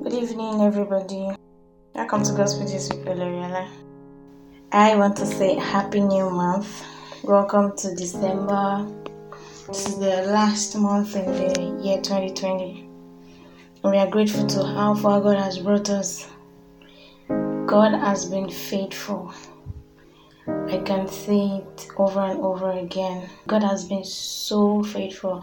Good evening, everybody. Welcome to Gospel Gist with Oloriala. I want to say Happy New Month. Welcome to December. This is the last month in the year 2020. And we are grateful to how far God has brought us. God has been faithful. I can say it over and over again. God has been so faithful.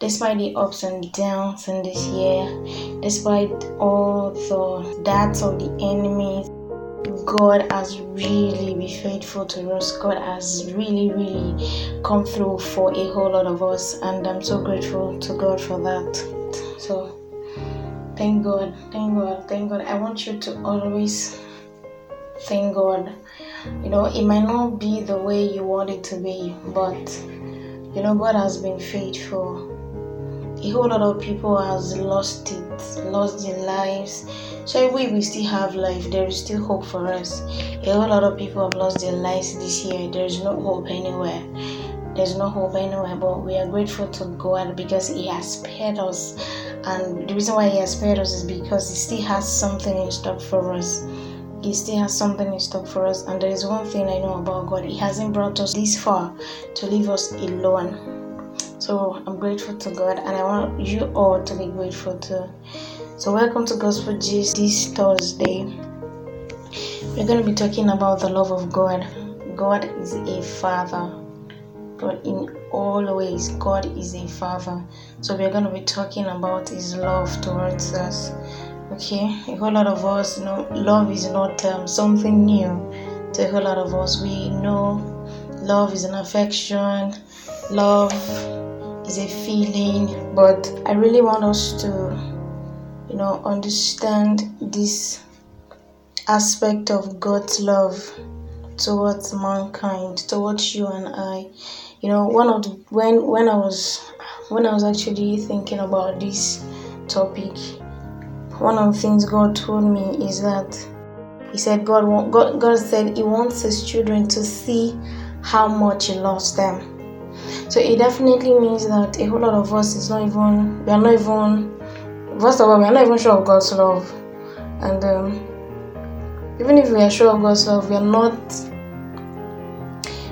Despite the ups and downs in this year, despite all the darts of the enemies, God has really been faithful to us. God has really, really come through for a whole lot of us, and I'm so grateful to God for that. So, thank God, thank God, thank God. I want you to always thank God. You know, it might not be the way you want it to be, but you know, God has been faithful. A whole lot of people has lost it, lost their lives. So we we still have life. There is still hope for us. A whole lot of people have lost their lives this year. There is no hope anywhere. There's no hope anywhere, but we are grateful to God because He has spared us. And the reason why He has spared us is because He still has something in stock for us. He still has something in stock for us. And there is one thing I know about God He hasn't brought us this far to leave us alone. So I'm grateful to God and I want you all to be grateful too. So, welcome to Gospel Gist this Thursday. We're going to be talking about the love of God. God is a father. God, in all ways, God is a father. So, we're going to be talking about His love towards us. Okay, a whole lot of us know love is not um, something new to a whole lot of us. We know love is an affection, love is a feeling, but I really want us to, you know, understand this aspect of God's love towards mankind, towards you and I. You know, one of the, when when I was when I was actually thinking about this topic, one of the things God told me is that He said God God God said He wants His children to see how much He loves them. So it definitely means that a whole lot of us is not even we are not even first of all we are not even sure of God's love, and um, even if we are sure of God's love, we are not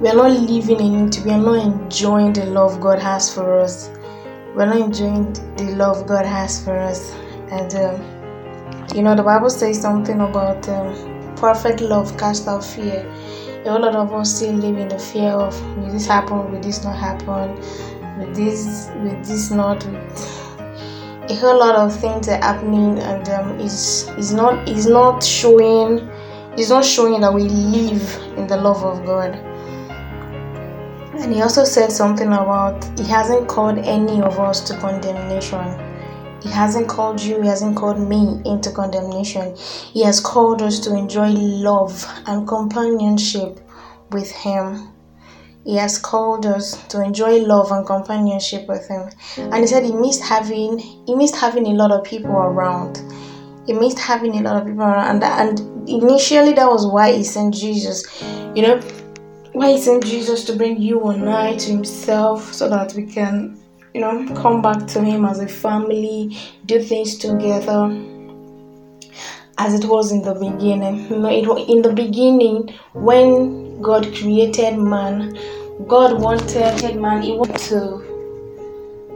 we are not living in it. We are not enjoying the love God has for us. We are not enjoying the love God has for us, and um, you know the Bible says something about um, perfect love cast out fear a whole lot of us still live in the fear of will this happen, will this not happen, will this will this not a whole lot of things are happening and um, is is not is not showing is not showing that we live in the love of God. And he also said something about he hasn't called any of us to condemnation. He hasn't called you, He hasn't called me into condemnation. He has called us to enjoy love and companionship with Him. He has called us to enjoy love and companionship with Him. And He said He missed having He missed having a lot of people around. He missed having a lot of people around, and, and initially that was why He sent Jesus. You know, why He sent Jesus to bring you and I to Himself, so that we can you know, come back to Him as a family, do things together as it was in the beginning. You know, it in the beginning when God created man, God wanted man, He wanted to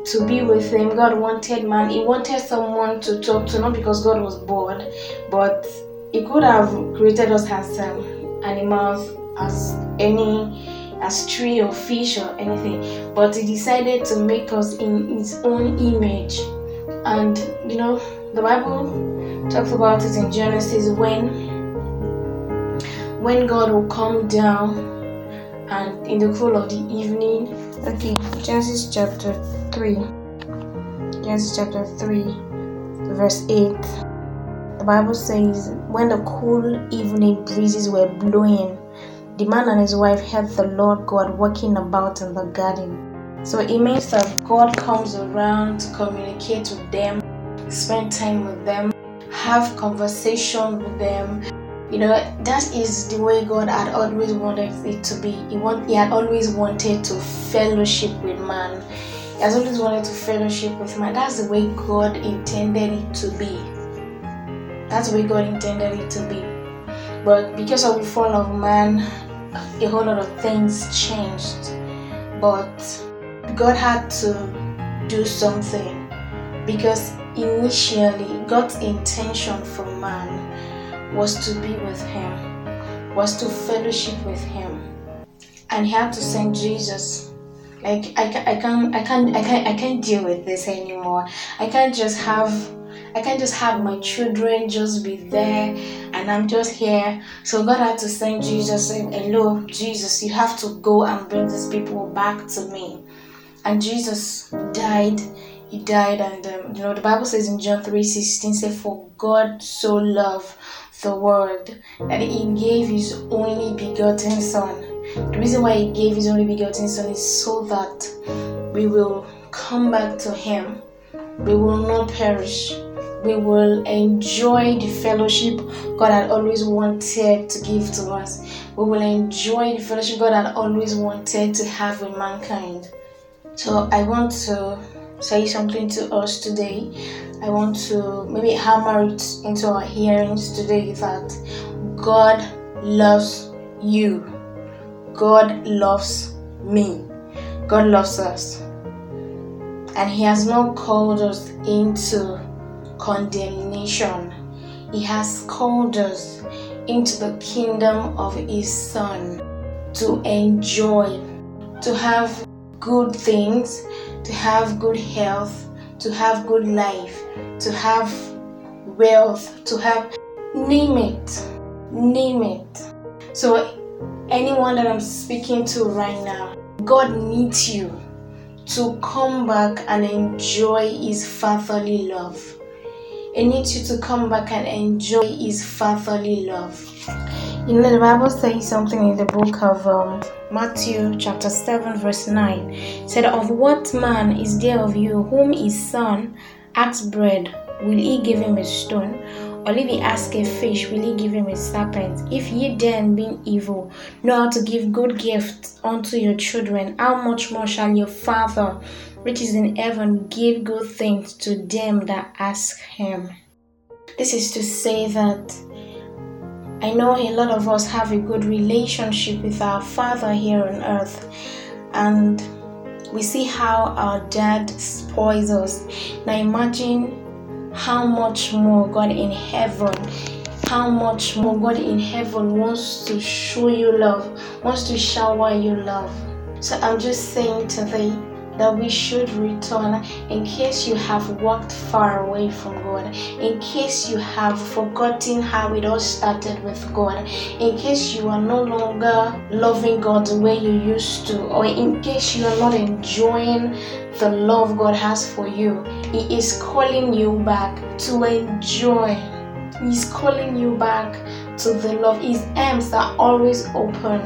to be with him. God wanted man. He wanted someone to talk to, not because God was bored, but He could have created us as um, animals, as any as tree or fish or anything, but he decided to make us in his own image. And you know, the Bible talks about it in Genesis when when God will come down and in the cool of the evening. Okay, Genesis chapter 3. Genesis chapter 3, verse 8. The Bible says, When the cool evening breezes were blowing, the man and his wife heard the Lord God walking about in the garden. So it means that God comes around to communicate with them, spend time with them, have conversation with them. You know, that is the way God had always wanted it to be. He, want, he had always wanted to fellowship with man. He has always wanted to fellowship with man. That's the way God intended it to be. That's the way God intended it to be. But because of the fall of man, a whole lot of things changed. But God had to do something because initially God's intention for man was to be with him, was to fellowship with him. And he had to send Jesus like I, I can't I can't I can't I can't deal with this anymore. I can't just have I can't just have my children just be there and I'm just here. So God had to send Jesus saying, Hello, Jesus, you have to go and bring these people back to me. And Jesus died. He died, and um, you know the Bible says in John 3 16, say, For God so loved the world that he gave his only begotten son the reason why He gave His only begotten Son is so that we will come back to Him. We will not perish. We will enjoy the fellowship God had always wanted to give to us. We will enjoy the fellowship God had always wanted to have with mankind. So I want to say something to us today. I want to maybe hammer it into our hearings today that God loves you. God loves me. God loves us. And He has not called us into condemnation. He has called us into the kingdom of His Son to enjoy, to have good things, to have good health, to have good life, to have wealth, to have name it, name it. So anyone that I'm speaking to right now, God needs you to come back and enjoy His fatherly love. He needs you to come back and enjoy His fatherly love. You know, the Bible says something in the book of um, Matthew, chapter 7, verse 9. said, Of what man is there of you whom his son asks bread? Will he give him a stone? Or if he ask a fish, will he give him a serpent? If ye then, being evil, know how to give good gifts unto your children, how much more shall your Father, which is in heaven, give good things to them that ask him? This is to say that I know a lot of us have a good relationship with our Father here on earth, and we see how our dad spoils us. Now imagine how much more God in heaven how much more God in heaven wants to show you love, wants to shower you love. So I'm just saying today that we should return in case you have walked far away from God, in case you have forgotten how it all started with God, in case you are no longer loving God the way you used to, or in case you are not enjoying the love God has for you. He is calling you back to enjoy. He's calling you back to the love. His arms are always open.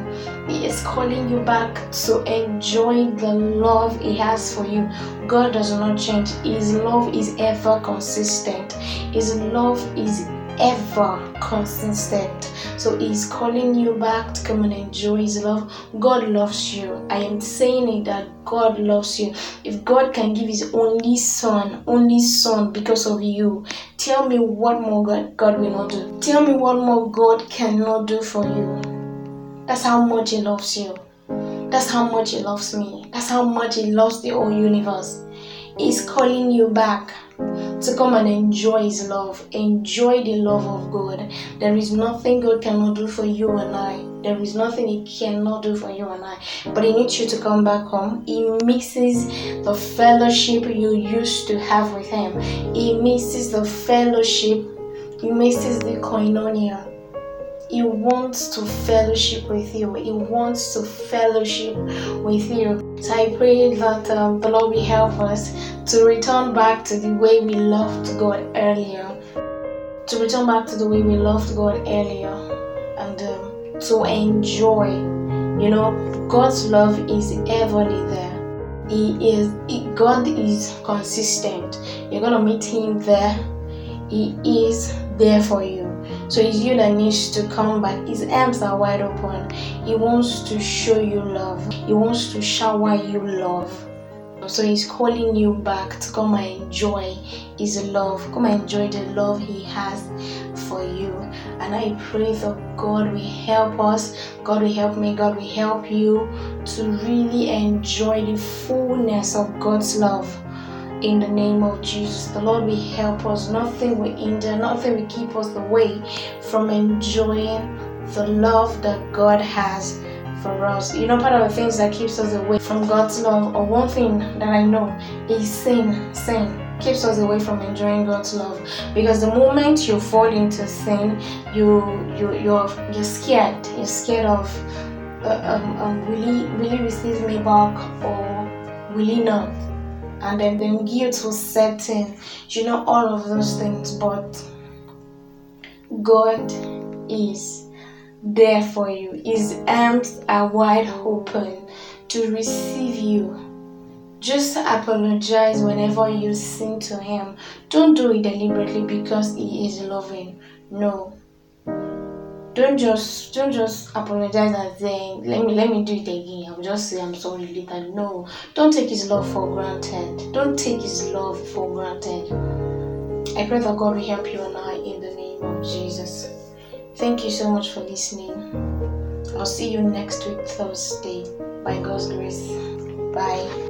He is calling you back to enjoy the love He has for you. God does not change. His love is ever consistent. His love is ever consistent. So He's calling you back to come and enjoy His love. God loves you. I am saying it that God loves you. If God can give His only Son, only Son because of you, tell me what more God, God will not do. Tell me what more God cannot do for you. That's how much He loves you. That's how much He loves me. That's how much He loves the whole universe. He's calling you back to come and enjoy His love. Enjoy the love of God. There is nothing God cannot do for you and I. There is nothing He cannot do for you and I. But He needs you to come back home. He misses the fellowship you used to have with Him, He misses the fellowship, He misses the koinonia he wants to fellowship with you. He wants to fellowship with you. So I pray that um, the Lord will help us to return back to the way we loved God earlier. To return back to the way we loved God earlier. And um, to enjoy. You know, God's love is everly there. He is, he, God is consistent. You're to meet Him there. He is there for you. So it's you that needs to come back. His arms are wide open. He wants to show you love. He wants to shower you love. So He's calling you back to come and enjoy His love. Come and enjoy the love He has for you. And I pray that God will help us, God will help me, God will help you to really enjoy the fullness of God's love in the name of Jesus. The Lord will help us. Nothing will hinder, nothing will keep us away from enjoying the love that God has for us. You know, part of the things that keeps us away from God's love, or one thing that I know is sin. Sin keeps us away from enjoying God's love because the moment you fall into sin, you you you're you're scared. You're scared of uh, um, um, will he will he receive me back or will he not? And then then guilt will set in. You know all of those things, but God is there for you. His arms are wide open to receive you. Just apologize whenever you sin to Him. Don't do it deliberately because He is loving. No. Don't just don't just apologize and say let me let me do it again. I'll just say I'm sorry later. No. Don't take His love for granted. Don't take His love for granted. I pray that God will help you and I in the name of Jesus. Thank you so much for listening. I'll see you next week, Thursday, by God's grace. Bye.